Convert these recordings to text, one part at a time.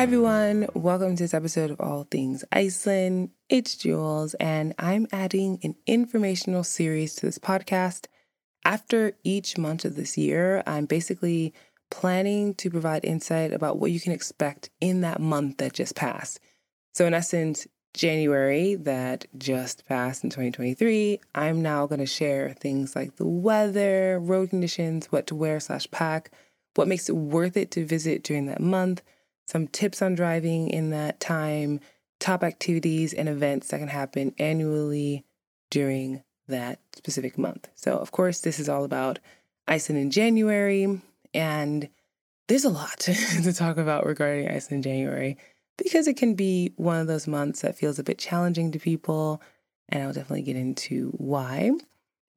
Hi, everyone. Welcome to this episode of All Things Iceland. It's Jules, and I'm adding an informational series to this podcast. After each month of this year, I'm basically planning to provide insight about what you can expect in that month that just passed. So, in essence, January that just passed in 2023, I'm now going to share things like the weather, road conditions, what to wear slash pack, what makes it worth it to visit during that month, some tips on driving in that time, top activities and events that can happen annually during that specific month. So, of course, this is all about Iceland in January, and there's a lot to talk about regarding Iceland in January because it can be one of those months that feels a bit challenging to people. And I'll definitely get into why.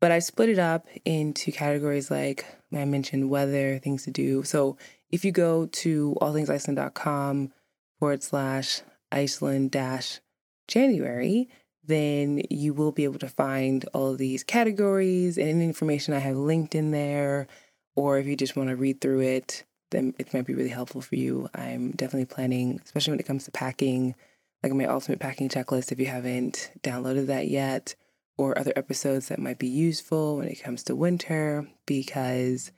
But I split it up into categories like I mentioned weather, things to do. So if you go to allthingsiceland.com forward slash Iceland dash January, then you will be able to find all of these categories and any information I have linked in there. Or if you just want to read through it, then it might be really helpful for you. I'm definitely planning, especially when it comes to packing, like my ultimate packing checklist if you haven't downloaded that yet, or other episodes that might be useful when it comes to winter, because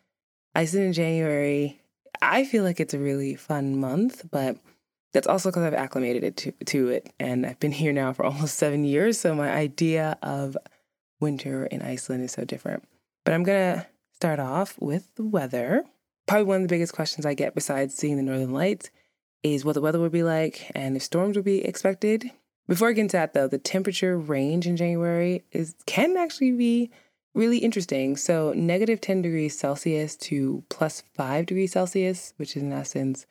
Iceland in January, I feel like it's a really fun month, but that's also because I've acclimated it to, to it. And I've been here now for almost seven years. So my idea of winter in Iceland is so different. But I'm going to start off with the weather probably one of the biggest questions I get besides seeing the northern lights is what the weather would be like and if storms would be expected. Before I get into that though, the temperature range in January is can actually be really interesting. So negative 10 degrees Celsius to plus 5 degrees Celsius, which is in essence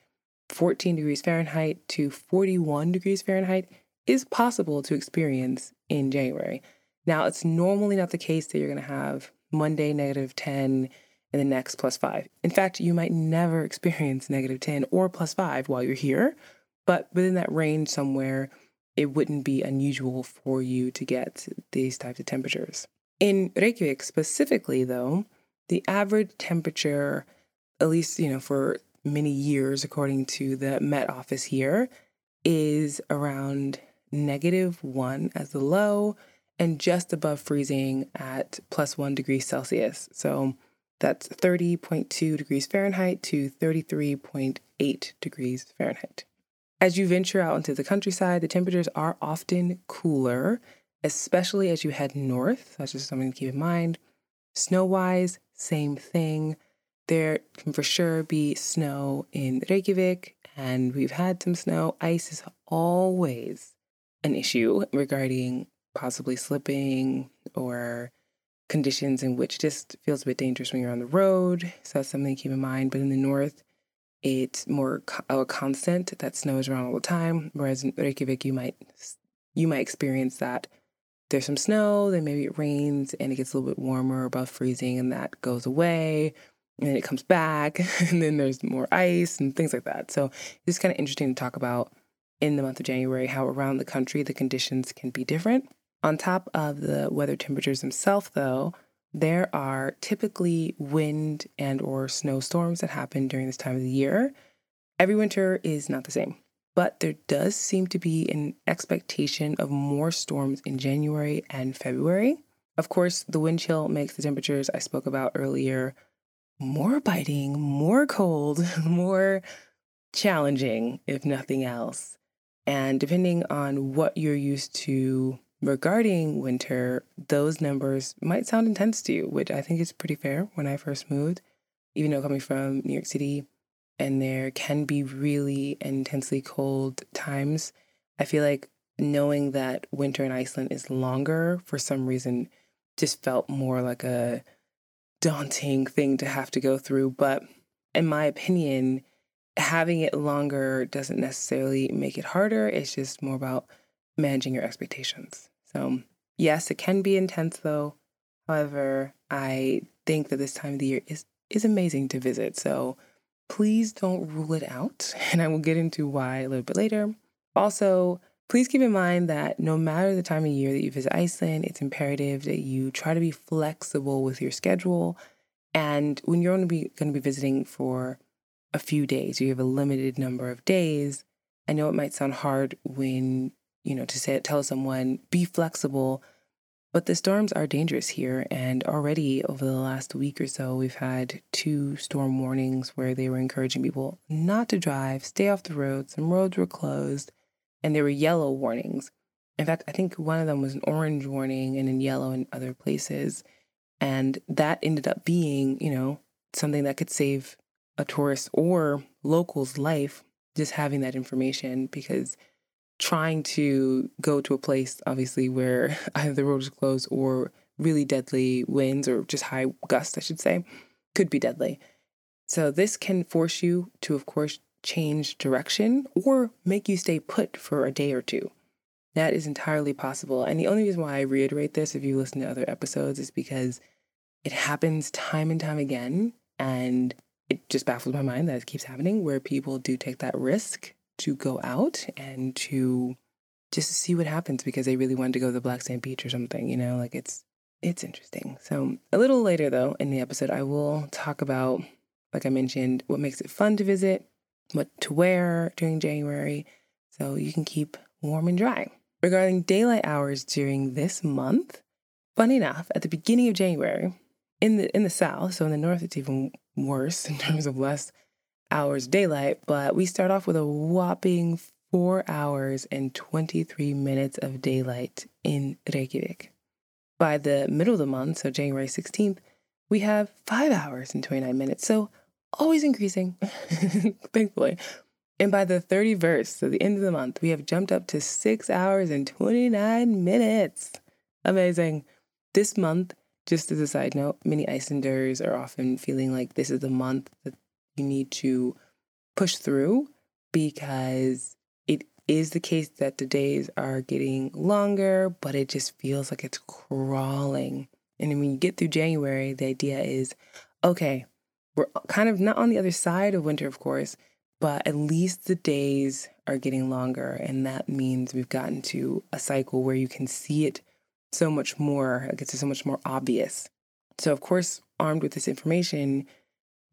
14 degrees Fahrenheit to 41 degrees Fahrenheit, is possible to experience in January. Now, it's normally not the case that you're going to have Monday negative 10 and the next plus five. In fact, you might never experience negative 10 or plus five while you're here, but within that range somewhere, it wouldn't be unusual for you to get these types of temperatures. In Reykjavik specifically, though, the average temperature, at least, you know, for many years, according to the Met office here, is around negative one as the low and just above freezing at plus one degree Celsius. So that's 30.2 degrees Fahrenheit to 33.8 degrees Fahrenheit. As you venture out into the countryside, the temperatures are often cooler, especially as you head north. That's just something to keep in mind. Snow wise, same thing. There can for sure be snow in Reykjavik, and we've had some snow. Ice is always an issue regarding possibly slipping or conditions in which just feels a bit dangerous when you're on the road. So that's something to keep in mind. But in the north, it's more a constant that snow is around all the time. Whereas in Reykjavik, you might you might experience that there's some snow, then maybe it rains and it gets a little bit warmer above freezing, and that goes away. And then it comes back, and then there's more ice and things like that. So it's kind of interesting to talk about in the month of January how around the country the conditions can be different. On top of the weather temperatures themselves, though, there are typically wind and or snowstorms that happen during this time of the year. Every winter is not the same, but there does seem to be an expectation of more storms in January and February. Of course, the wind chill makes the temperatures I spoke about earlier more biting, more cold, more challenging, if nothing else. And depending on what you're used to regarding winter, those numbers might sound intense to you, which I think is pretty fair when I first moved, even though coming from New York City and there can be really intensely cold times. I feel like knowing that winter in Iceland is longer for some reason just felt more like a daunting thing to have to go through. But in my opinion, having it longer doesn't necessarily make it harder. It's just more about managing your expectations. So, yes, it can be intense though. However, I think that this time of the year is is amazing to visit. So, please don't rule it out, and I will get into why a little bit later. Also, please keep in mind that no matter the time of year that you visit Iceland, it's imperative that you try to be flexible with your schedule. And when you're only going to be visiting for a few days, you have a limited number of days, I know it might sound hard when, you know, to say tell someone be flexible, but the storms are dangerous here and already over the last week or so we've had two storm warnings where they were encouraging people not to drive, stay off the road. Some roads were closed and there were yellow warnings. In fact, I think one of them was an orange warning and in yellow in other places. And that ended up being, you know, something that could save a tourist or local's life just having that information because trying to go to a place obviously where either the road is closed or really deadly winds or just high gusts, I should say, could be deadly. So this can force you to, of course, change direction or make you stay put for a day or two. That is entirely possible. And the only reason why I reiterate this, if you listen to other episodes, is because it happens time and time again. And it just baffles my mind that it keeps happening where people do take that risk to go out and to just see what happens because they really wanted to go to the black sand beach or something, you know, like it's it's interesting. So a little later though in the episode I will talk about like I mentioned what makes it fun to visit, what to wear during January so you can keep warm and dry. Regarding daylight hours during this month, funny enough, at the beginning of January, in the in the south, so in the north it's even worse in terms of less hours daylight, but we start off with a whopping four hours and 23 minutes of daylight in Reykjavik. By the middle of the month, so January 16th, we have five hours and 29 minutes. So always increasing, thankfully. And by the 31st, so the end of the month, we have jumped up to six hours and 29 minutes. Amazing. This month, just as a side note, many Icelanders are often feeling like this is the month that you need to push through because it is the case that the days are getting longer, but it just feels like it's crawling. And when you get through January, the idea is okay, we're kind of not on the other side of winter, of course, but at least the days are getting longer. And that means we've gotten to a cycle where you can see it so much more, it gets so much more obvious. So, of course, armed with this information,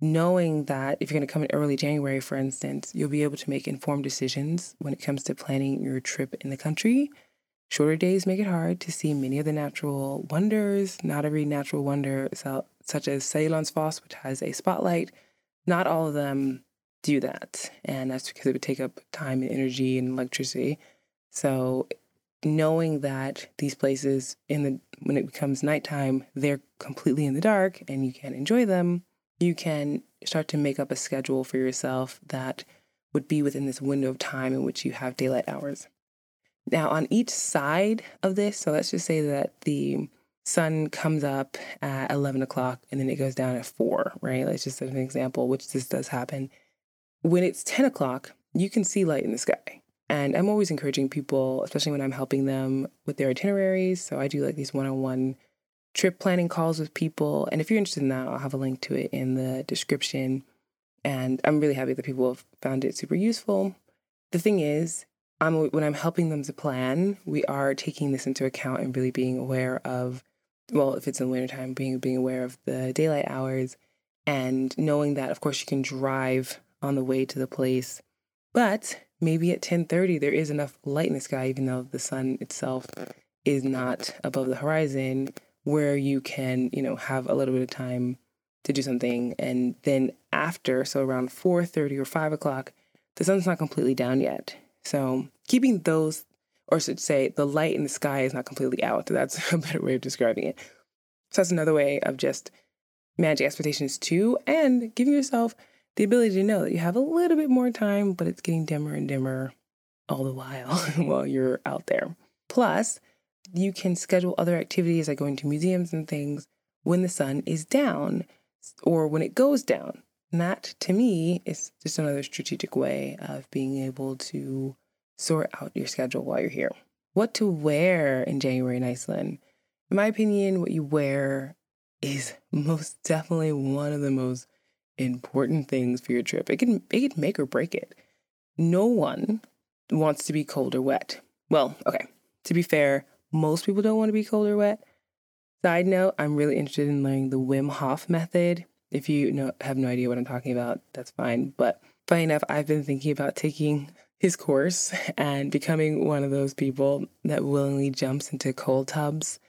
knowing that if you're going to come in early January, for instance, you'll be able to make informed decisions when it comes to planning your trip in the country. Shorter days make it hard to see many of the natural wonders. Not every natural wonder, such as Seljalandsfoss, which has a spotlight, not all of them do that. And that's because it would take up time and energy and electricity. So knowing that these places in the when it becomes nighttime they're completely in the dark and you can't enjoy them you can start to make up a schedule for yourself that would be within this window of time in which you have daylight hours. Now on each side of this so let's just say that the sun comes up at 11 o'clock and then it goes down at 4 right? Let's just as an example which this does happen. When it's 10 o'clock you can see light in the sky. And I'm always encouraging people, especially when I'm helping them with their itineraries. So I do like these one on one trip planning calls with people. And if you're interested in that, I'll have a link to it in the description. And I'm really happy that people have found it super useful. The thing is, I'm, when I'm helping them to plan, we are taking this into account and really being aware of, well, if it's in wintertime, being being aware of the daylight hours and knowing that, of course, you can drive on the way to the place, but maybe at 10:30 there is enough light in the sky even though the sun itself is not above the horizon where you can, you know, have a little bit of time to do something. And then after so around 4:30 or 5 o'clock the sun's not completely down yet. So keeping those or should say the light in the sky is not completely out. That's a better way of describing it. So that's another way of just managing expectations too and giving yourself the ability to know that you have a little bit more time, but it's getting dimmer and dimmer all the while while you're out there. Plus, you can schedule other activities like going to museums and things when the sun is down or when it goes down. And that to me is just another strategic way of being able to sort out your schedule while you're here. What to wear in January in Iceland? In my opinion, what you wear is most definitely one of the most important things for your trip. It can it can make or break it. No one wants to be cold or wet. Well, okay. To be fair, most people don't want to be cold or wet. Side note, I'm really interested in learning the Wim Hof method. If you know have no idea what I'm talking about, that's fine. But funny enough, I've been thinking about taking his course and becoming one of those people that willingly jumps into cold tubs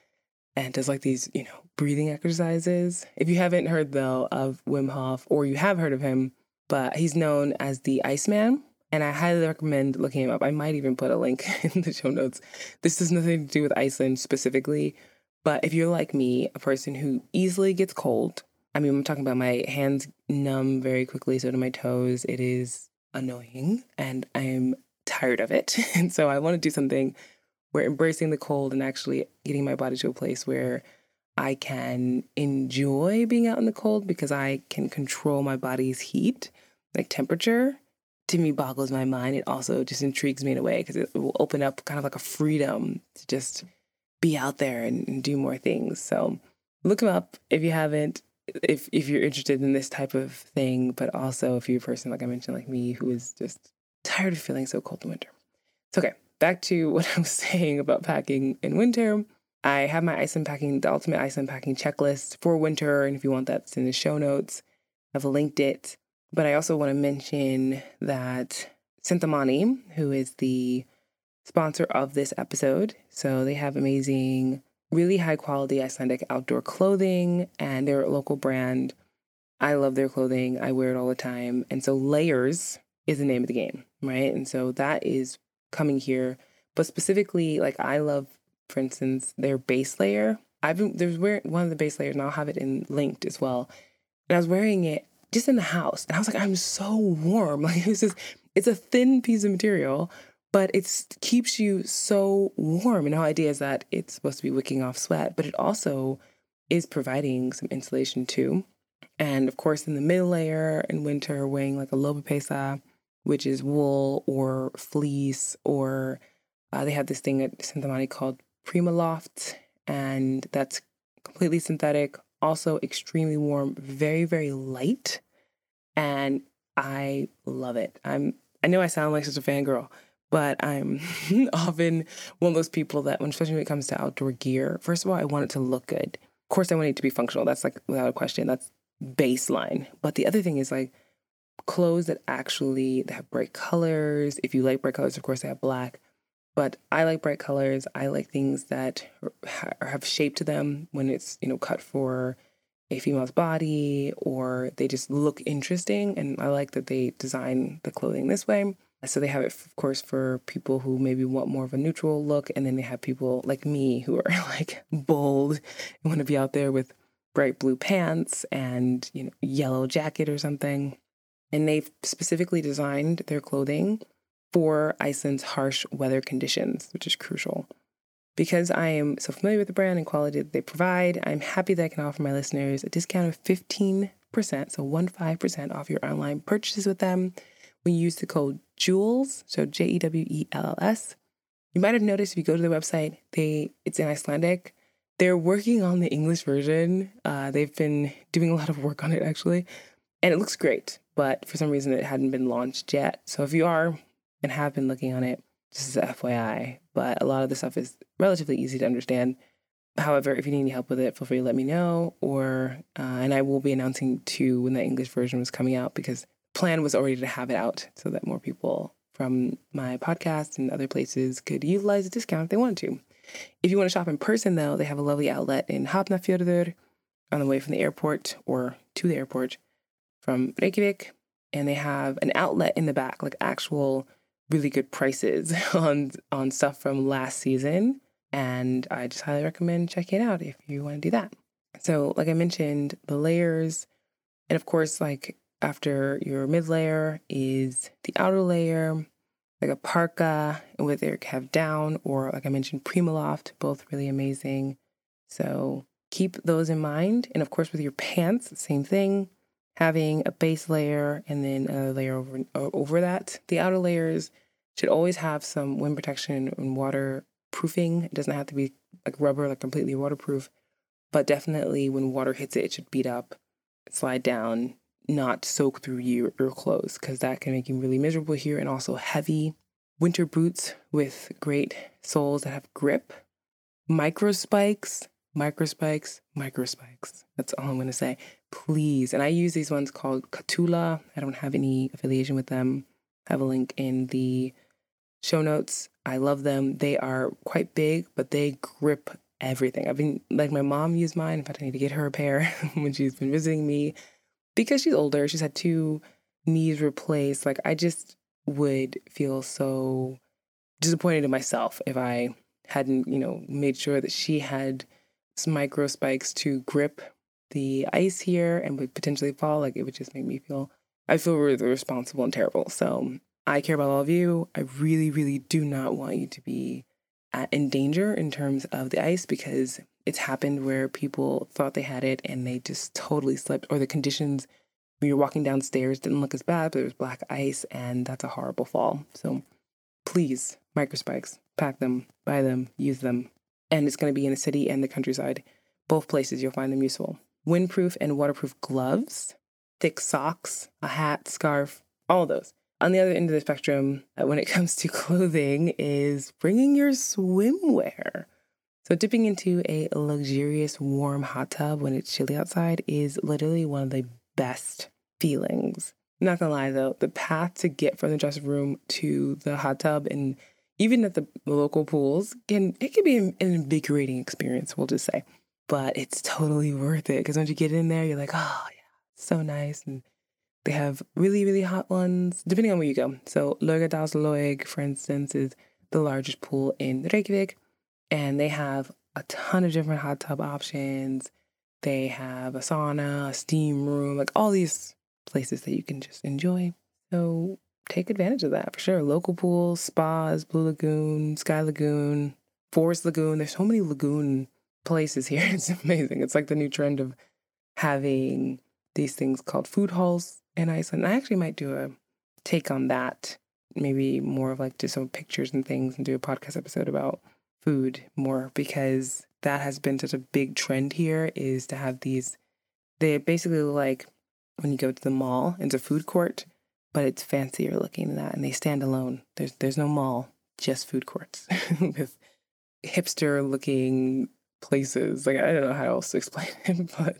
and does like these, you know, breathing exercises. If you haven't heard though of Wim Hof or you have heard of him, but he's known as the Iceman. And I highly recommend looking him up. I might even put a link in the show notes. This has nothing to do with Iceland specifically, but if you're like me, a person who easily gets cold, I mean, I'm talking about my hands numb very quickly, so do my toes. It is annoying and I'm tired of it. And so I want to do something where embracing the cold and actually getting my body to a place where I can enjoy being out in the cold because I can control my body's heat, like temperature, to me boggles my mind. It also just intrigues me in a way because it will open up kind of like a freedom to just be out there and, and do more things. So look him up if you haven't if if you're interested in this type of thing, but also if you're a person like I mentioned, like me, who is just tired of feeling so cold in winter. So okay, back to what I was saying about packing in winter. I have my Iceland packing, the ultimate Iceland packing checklist for winter, and if you want that, it's in the show notes. I've linked it. But I also want to mention that Cintamani, who is the sponsor of this episode, so they have amazing really high quality Icelandic outdoor clothing and they're a local brand. I love their clothing. I wear it all the time. And so layers is the name of the game, right? And so that is coming here. But specifically, like I love, for instance, their base layer. I've been there's one of the base layers, and I'll have it in linked as well. And I was wearing it just in the house, and I was like, I'm so warm. Like it's just it's a thin piece of material, but it keeps you so warm. And the whole idea is that it's supposed to be wicking off sweat, but it also is providing some insulation too. And of course, in the middle layer in winter, wearing like a lopapeysa, which is wool or fleece, or uh, they have this thing at Cintamani called Primaloft, and that's completely synthetic, also extremely warm, very, very light. And I love it. I'm I know I sound like such a fangirl, but I'm often one of those people that, when, especially when it comes to outdoor gear, first of all, I want it to look good. Of course, I want it to be functional. That's like without a question. That's baseline. But the other thing is like clothes that actually that have bright colors. If you like bright colors, of course, they have black. But I like bright colors. I like things that have shape to them when it's you know cut for a female's body or they just look interesting. And I like that they design the clothing this way. So they have it, of course, for people who maybe want more of a neutral look, and then they have people like me who are like bold and want to be out there with bright blue pants and you know yellow jacket or something. And they've specifically designed their clothing for Iceland's harsh weather conditions, which is crucial. Because I am so familiar with the brand and quality that they provide, I'm happy that I can offer my listeners a discount of 15%, so 15% off your online purchases with them when you use the code Jewells, so J E W E L L S. You might have noticed if you go to their website, they it's in Icelandic. They're working on the English version. Uh, they've been doing a lot of work on it actually, and it looks great. But for some reason, it hadn't been launched yet. So if you are and have been looking on it, just as FYI. But a lot of the stuff is relatively easy to understand. However, if you need any help with it, feel free to let me know. Or uh, and I will be announcing too when the English version was coming out because plan was already to have it out so that more people from my podcast and other places could utilize a discount if they wanted to. If you want to shop in person, though, they have a lovely outlet in Hafnarfjörður on the way from the airport or to the airport from Reykjavik. And they have an outlet in the back, like actual really good prices on on stuff from last season. And I just highly recommend checking it out if you want to do that. So, like I mentioned, the layers, and of course, like after your mid layer is the outer layer, like a parka with your have down, or like I mentioned, Primaloft, both really amazing. So keep those in mind. And of course, with your pants, same thing, having a base layer and then a layer over, uh, over that. The outer layers should always have some wind protection and waterproofing. It doesn't have to be like rubber, like completely waterproof, but definitely when water hits it, it should beat up, slide down, not soak through your, your clothes because that can make you really miserable here and also heavy. Winter boots with great soles that have grip. Micro spikes, micro spikes, micro spikes. That's all I'm going to say. Please. And I use these ones called Kahtoola. I don't have any affiliation with them. I have a link in the show notes. I love them. They are quite big, but they grip everything. I've been like my mom used mine. In fact, I need to get her a pair when she's been visiting me because she's older. She's had two knees replaced. Like I just would feel so disappointed in myself if I hadn't, you know, made sure that she had some micro spikes to grip the ice here and would potentially fall. Like it would just make me feel I feel really responsible and terrible. So I care about all of you. I really, really do not want you to be at, in danger in terms of the ice because it's happened where people thought they had it and they just totally slipped, or the conditions when you're walking downstairs didn't look as bad, but there was black ice, and that's a horrible fall. So please, microspikes, pack them, buy them, use them. And it's going to be in the city and the countryside. Both places you'll find them useful. Windproof and waterproof gloves, thick socks, a hat, scarf, all those. On the other end of the spectrum, uh, when it comes to clothing, is bringing your swimwear. So, dipping into a luxurious warm hot tub when it's chilly outside is literally one of the best feelings. not gonna lie though, the path to get from the dressing room to the hot tub and even at the local pools can it can be an invigorating experience, we'll just say. But it's totally worth it because once you get in there, you're like, oh yeah, so nice and they have really, really hot ones, depending on where you go. So Laugardalslaug, for instance, is the largest pool in Reykjavik, and they have a ton of different hot tub options. They have a sauna, a steam room, like all these places that you can just enjoy. So take advantage of that for sure. Local pools, spas, Blue Lagoon, Sky Lagoon, Forest Lagoon. There's so many lagoon places here. It's amazing. It's like the new trend of having these things called food halls in Iceland. I actually might do a take on that, maybe more of like do some pictures and things and do a podcast episode about food more because that has been such a big trend here is to have these they basically look like when you go to the mall it's a food court but it's fancier looking than that and they stand alone there's there's no mall just food courts with hipster looking places like i don't know how else to explain it but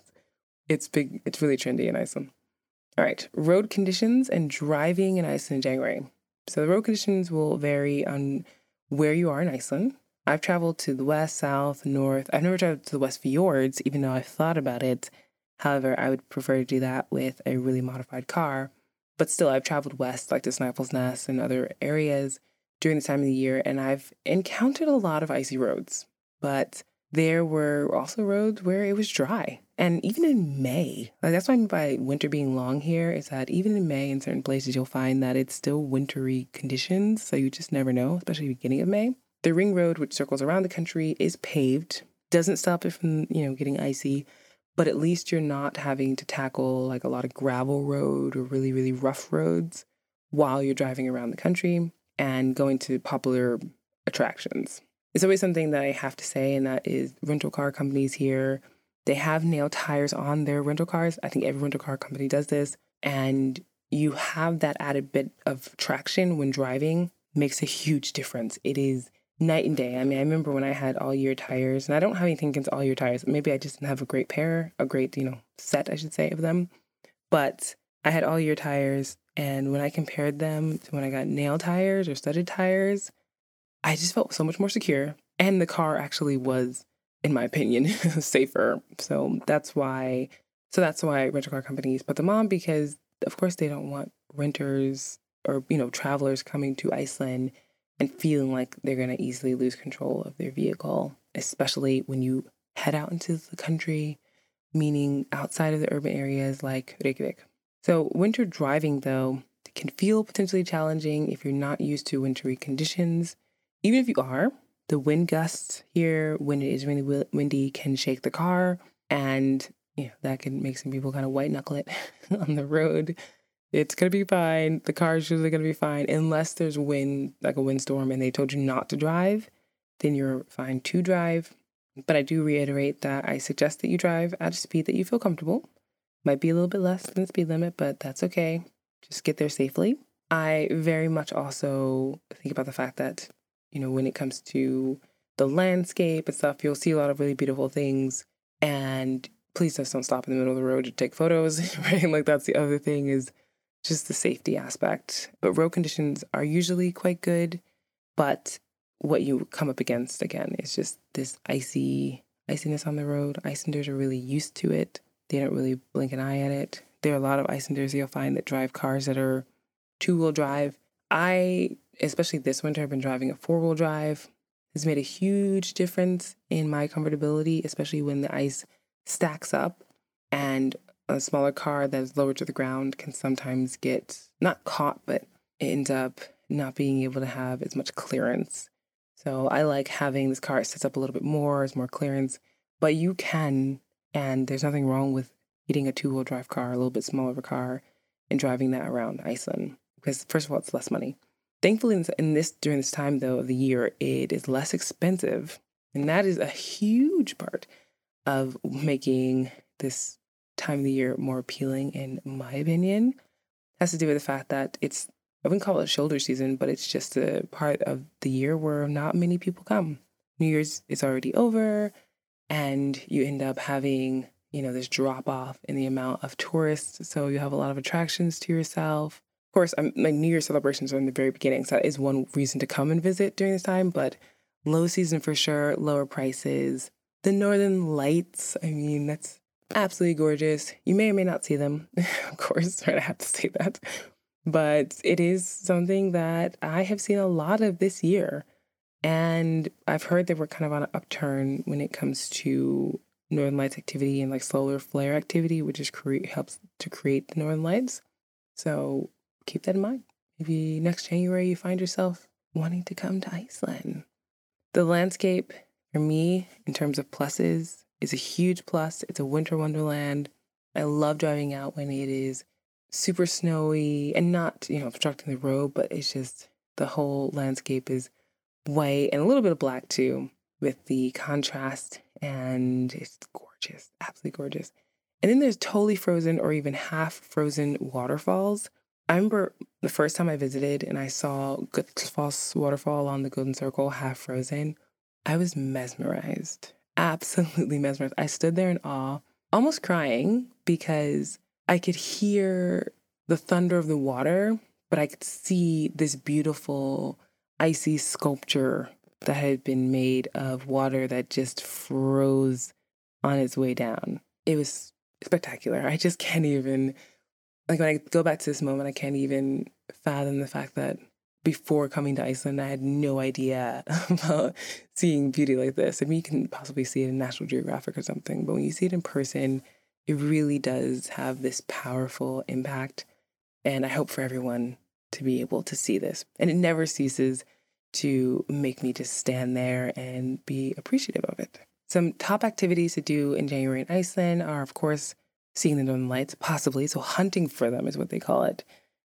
it's big it's really trendy in iceland all right, road conditions and driving in Iceland in January. So the road conditions will vary on where you are in Iceland. I've traveled to the west, south, north. I've never traveled to the West Fjords, even though I've thought about it. However, I would prefer to do that with a really modified car. But still, I've traveled west, like to Snæfellsnes and other areas during the time of the year, and I've encountered a lot of icy roads. But there were also roads where it was dry. And even in May, like that's what I mean by winter being long here, is that even in May in certain places you'll find that it's still wintry conditions. So you just never know, especially beginning of May. The ring road, which circles around the country, is paved. Doesn't stop it from, you know, getting icy, but at least you're not having to tackle like a lot of gravel road or really, really rough roads while you're driving around the country and going to popular attractions. It's always something that I have to say, and that is rental car companies here they have nail tires on their rental cars. I think every rental car company does this. And you have that added bit of traction when driving makes a huge difference. It is night and day. I mean, I remember when I had all year tires, and I don't have anything against all year tires. Maybe I just didn't have a great pair, a great, you know, set, I should say, of them. But I had all year tires, and when I compared them to when I got nail tires or studded tires, I just felt so much more secure. And the car actually was in my opinion, safer. So that's why. So that's why rental car companies put them on because, of course, they don't want renters or you know travelers coming to Iceland and feeling like they're to easily lose control of their vehicle, especially when you head out into the country, meaning outside of the urban areas like Reykjavik. So winter driving, though, can feel potentially challenging if you're not used to wintry conditions. Even if you are, the wind gusts here when it is really windy can shake the car and you know, that can make some people kind of white knuckle it on the road. It's gonna be fine. The car is usually gonna be fine unless there's wind, like a windstorm, and they told you not to drive. Then you're fine to drive. But I do reiterate that I suggest that you drive at a speed that you feel comfortable. Might be a little bit less than the speed limit, but that's okay. Just get there safely. I very much also think about the fact that you know, when it comes to the landscape and stuff, you'll see a lot of really beautiful things. And please just don't stop in the middle of the road to take photos, right? Like that's the other thing is just the safety aspect. But road conditions are usually quite good. But what you come up against again is just this icy iciness on the road. Icelanders are really used to it. They don't really blink an eye at it. There are a lot of Icelanders you'll find that drive cars that are two wheel drive. I, especially this winter, I've been driving a four wheel drive. Has made a huge difference in my comfortability, especially when the ice stacks up and a smaller car that is lower to the ground can sometimes get not caught, but it ends up not being able to have as much clearance. So I like having this car, it sits up a little bit more, it's more clearance, but you can, and there's nothing wrong with getting a two wheel drive car, a little bit smaller of a car, and driving that around Iceland. Because first of all, it's less money. Thankfully, in this during this time though of the year, it is less expensive, and that is a huge part of making this time of the year more appealing, in my opinion. It has to do with the fact that it's I wouldn't call it shoulder season, but it's just a part of the year where not many people come. New Year's is already over, and you end up having, you know, this drop off in the amount of tourists. So you have a lot of attractions to yourself. Of course, um, my New Year's celebrations are in the very beginning, so that is one reason to come and visit during this time. But low season for sure, lower prices. The Northern Lights, I mean, that's absolutely gorgeous. You may or may not see them, of course, right? I have to say that. But it is something that I have seen a lot of this year. And I've heard that we're kind of on an upturn when it comes to Northern Lights activity and like solar flare activity, which is cre- helps to create the Northern Lights. So keep that in mind. Maybe next January you find yourself wanting to come to Iceland. The landscape for me, in terms of pluses, is a huge plus. It's a winter wonderland. I love driving out when it is super snowy and not, you know, obstructing the road, but it's just the whole landscape is white and a little bit of black too with the contrast and it's gorgeous, absolutely gorgeous. And then there's totally frozen or even half frozen waterfalls. I remember the first time I visited and I saw Gullfoss waterfall on the Golden Circle, half frozen. I was mesmerized, absolutely mesmerized. I stood there in awe, almost crying because I could hear the thunder of the water, but I could see this beautiful icy sculpture that had been made of water that just froze on its way down. It was spectacular. I just can't even, like, when I go back to this moment, I can't even fathom the fact that before coming to Iceland, I had no idea about seeing beauty like this. I mean, you can possibly see it in National Geographic or something, but when you see it in person, it really does have this powerful impact. And I hope for everyone to be able to see this. And it never ceases to make me just stand there and be appreciative of it. Some top activities to do in January in Iceland are, of course, seeing the northern lights, possibly. So, hunting for them is what they call it,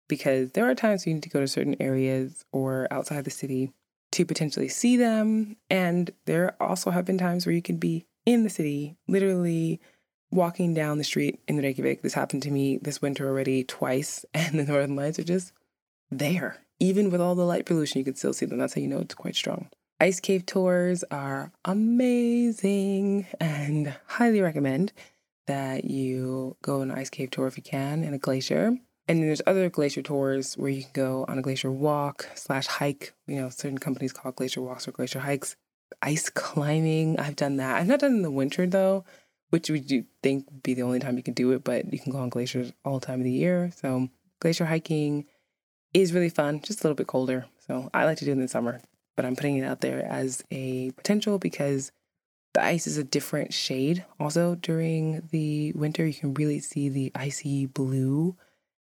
because there are times you need to go to certain areas or outside the city to potentially see them. And there also have been times where you can be in the city, literally walking down the street in Reykjavik, this happened to me this winter already twice, and the northern lights are just there. Even with all the light pollution, you can still see them. That's how you know it's quite strong. Ice cave tours are amazing and highly recommend that you go on an ice cave tour if you can in a glacier. And then there's other glacier tours where you can go on a glacier walk slash hike. You know, certain companies call glacier walks or glacier hikes. Ice climbing, I've done that. I've not done in the winter though which would you think would be the only time you can do it, but you can go on glaciers all time of the year. So glacier hiking is really fun, just a little bit colder. So I like to do it in the summer, but I'm putting it out there as a potential because the ice is a different shade. Also during the winter, you can really see the icy blue,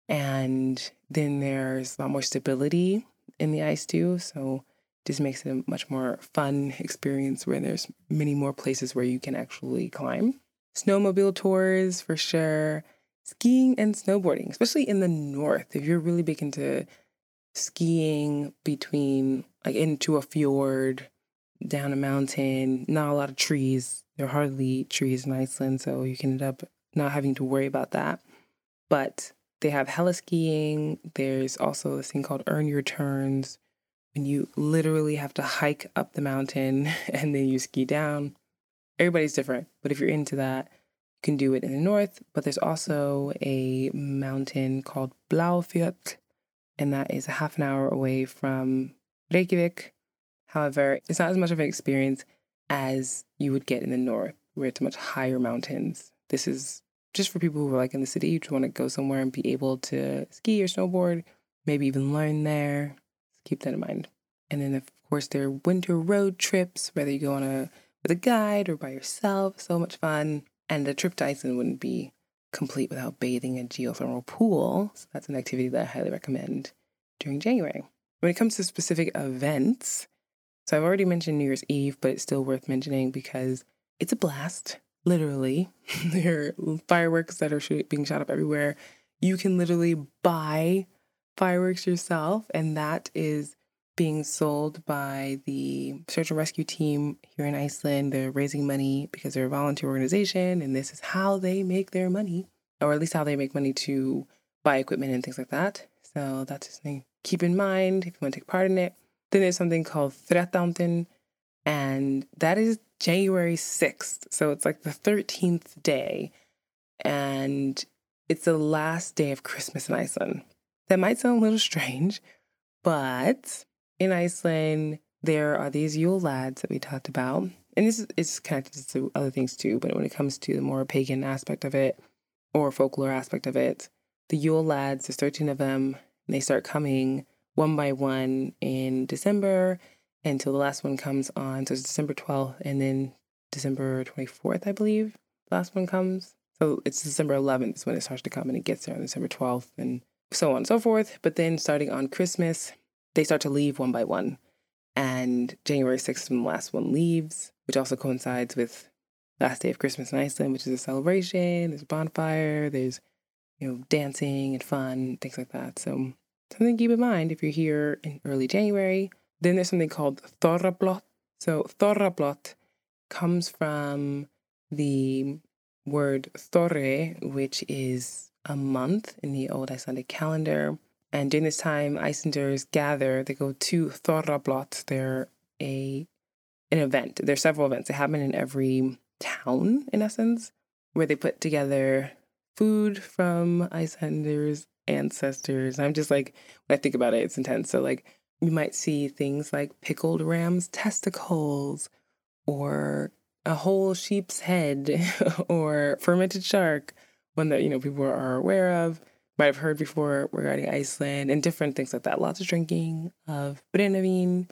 and then there's a lot more stability in the ice too. So just makes it a much more fun experience where there's many more places where you can actually climb snowmobile tours for sure, skiing and snowboarding, especially in the north. If you're really big into skiing between, like into a fjord, down a mountain, not a lot of trees. There are hardly trees in Iceland, so you can end up not having to worry about that. But they have heli skiing. There's also this thing called earn your turns, when you literally have to hike up the mountain and then you ski down everybody's different, but if you're into that, you can do it in the north. But there's also a mountain called Bláfjöll, and that is a half an hour away from Reykjavik. However, it's not as much of an experience as you would get in the north, where it's much higher mountains. This is just for people who are like in the city, you just want to go somewhere and be able to ski or snowboard, maybe even learn there. keep that in mind. And then, of course, there are winter road trips, whether you go on a with a guide or by yourself. So much fun. And a trip to Iceland wouldn't be complete without bathing in a geothermal pool. So that's an activity that I highly recommend during January. When it comes to specific events, so I've already mentioned New Year's Eve, but it's still worth mentioning because it's a blast, literally. there are fireworks that are being shot up everywhere. You can literally buy fireworks yourself, and that is being sold by the search and rescue team here in Iceland. They're raising money because they're a volunteer organization, and this is how they make their money, or at least how they make money to buy equipment and things like that. So that's just something keep in mind if you want to take part in it. Then there's something called Threttándinn, and that is January 6th. So it's like the 13th day, and it's the last day of Christmas in Iceland. That might sound a little strange, but in Iceland, there are these Yule lads that we talked about. And this is connected to other things too, but when it comes to the more pagan aspect of it or folklore aspect of it, the Yule lads, there's 13 of them, and they start coming one by one in December until the last one comes on. So it's December 12th and then December 24th, I believe. Last one comes. So it's December 11th is when it starts to come and it gets there on December 12th and so on and so forth. But then starting on Christmas, they start to leave one by one. And January 6th, when the last one leaves, which also coincides with last day of Christmas in Iceland, which is a celebration. There's a bonfire, there's, you know, dancing and fun, things like that. So something to keep in mind if you're here in early January. Then there's something called Thorrablot. So Thorrablot comes from the word Thorri, which is a month in the old Icelandic calendar. And during this time, Icelanders gather. They go to Thorrablot. They're a an event. There's several events. They happen in every town, in essence, where they put together food from Icelanders' ancestors. I'm just like, when I think about it, it's intense. So, like, you might see things like pickled ram's testicles, or a whole sheep's head, or fermented shark, one that you know people are aware of might have heard before regarding Iceland and different things like that. Lots of drinking of brennivin,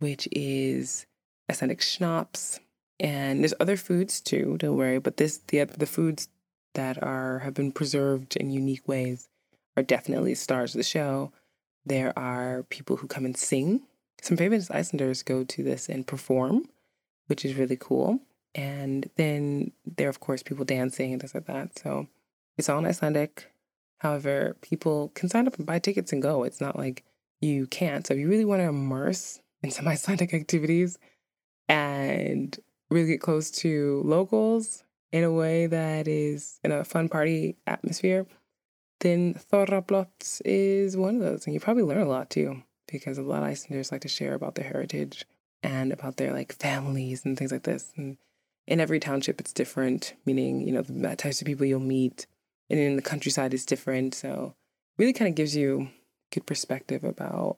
which is Icelandic schnapps, and there's other foods too. Don't worry, but this the the foods that are have been preserved in unique ways are definitely stars of the show. There are people who come and sing. Some famous Icelanders go to this and perform, which is really cool. And then there are, of course, people dancing and things like that. So it's all in Icelandic. However, people can sign up and buy tickets and go. It's not like you can't. So if you really want to immerse in some Icelandic activities and really get close to locals in a way that is in a fun party atmosphere, then Thorrablot is one of those. And you probably learn a lot too, because a lot of Icelanders like to share about their heritage and about their like families and things like this. And in every township, it's different, meaning, you know, the types of people you'll meet and in the countryside it's different. So really kind of gives you good perspective about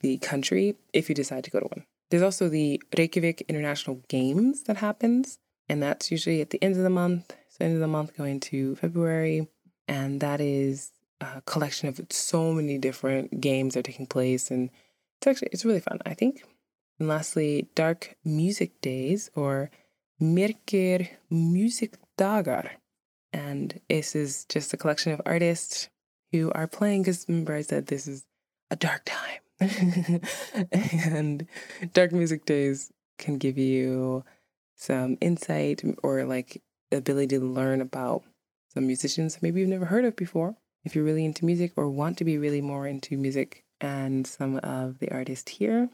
the country if you decide to go to one. There's also the Reykjavik International Games that happens, and that's usually at the end of the month. So end of the month going to February, and that is a collection of so many different games that are taking place, and it's actually it's really fun, I think. And lastly, Dark Music Days or Mirkir Music Dagar and this is just a collection of artists who are playing, because remember I said this is a dark time. and dark music days can give you some insight or like ability to learn about some musicians maybe you've never heard of before. If you're really into music or want to be really more into music and some of the artists here,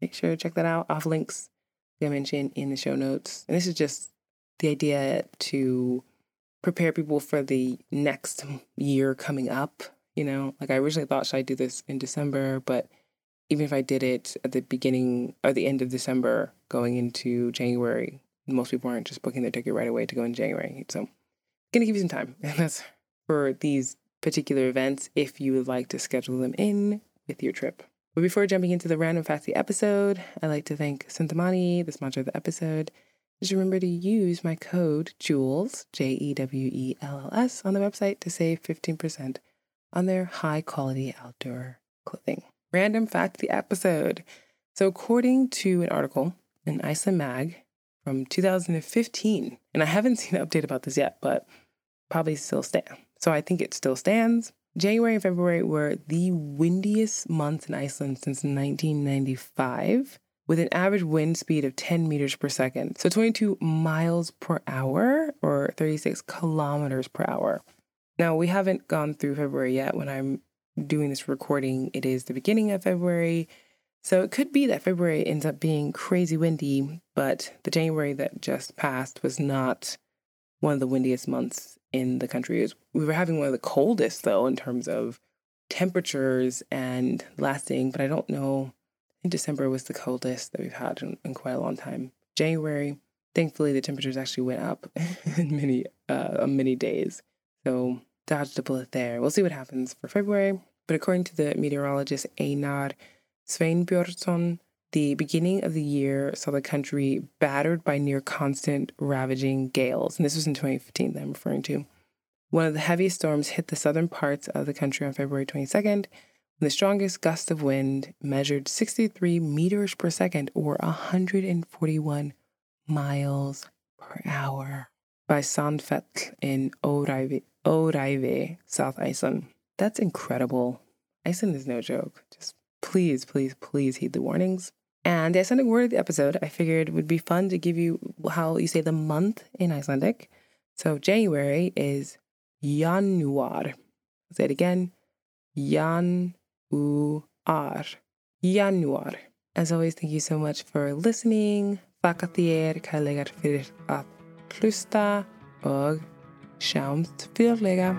make sure to check that out. Off links I mentioned in the show notes. And this is just the idea to prepare people for the next year coming up. You know, like I originally thought, should I do this in December? But even if I did it at the beginning or the end of December, going into January, most people aren't just booking their ticket right away to go in January. So, gonna give you some time, and that's for these particular events if you would like to schedule them in with your trip. But before jumping into the random facts the episode, I'd like to thank Cintamani, the sponsor of the episode. Just remember to use my code JEWELLS, J E W E L L S, on the website to save 15% on their high quality outdoor clothing. Random fact the episode. So, according to an article in Iceland Mag from 2015, and I haven't seen an update about this yet, but probably still stand. So, I think it still stands. January and February were the windiest months in Iceland since 1995, with an average wind speed of 10 meters per second. So 22 miles per hour or 36 kilometers per hour. Now, we haven't gone through February yet. When I'm doing this recording, it is the beginning of February. So it could be that February ends up being crazy windy, but the January that just passed was not one of the windiest months in the country. We were having one of the coldest, though, in terms of temperatures and lasting, but I don't know. I think December was the coldest that we've had in, in quite a long time. January, thankfully, the temperatures actually went up in many, uh, many days. So dodged a bullet there. We'll see what happens for February. But according to the meteorologist Einar Sveinbjörnsson, the beginning of the year saw the country battered by near constant ravaging gales. And this was in 2015 that I'm referring to. One of the heaviest storms hit the southern parts of the country on February 22nd, when the strongest gust of wind measured 63 meters per second or 141 miles per hour by Sandfell in Öræfi, South Iceland. That's incredible. Iceland is no joke. Just please, please, please heed the warnings. And the Icelandic word of the episode, I figured would be fun to give you how you say the month in Icelandic. So January is Januar. Say it again. Januar. Januar. As always, thank you so much for listening. Þakka þér fyrir að hlusta og sjáumst fyrirlega.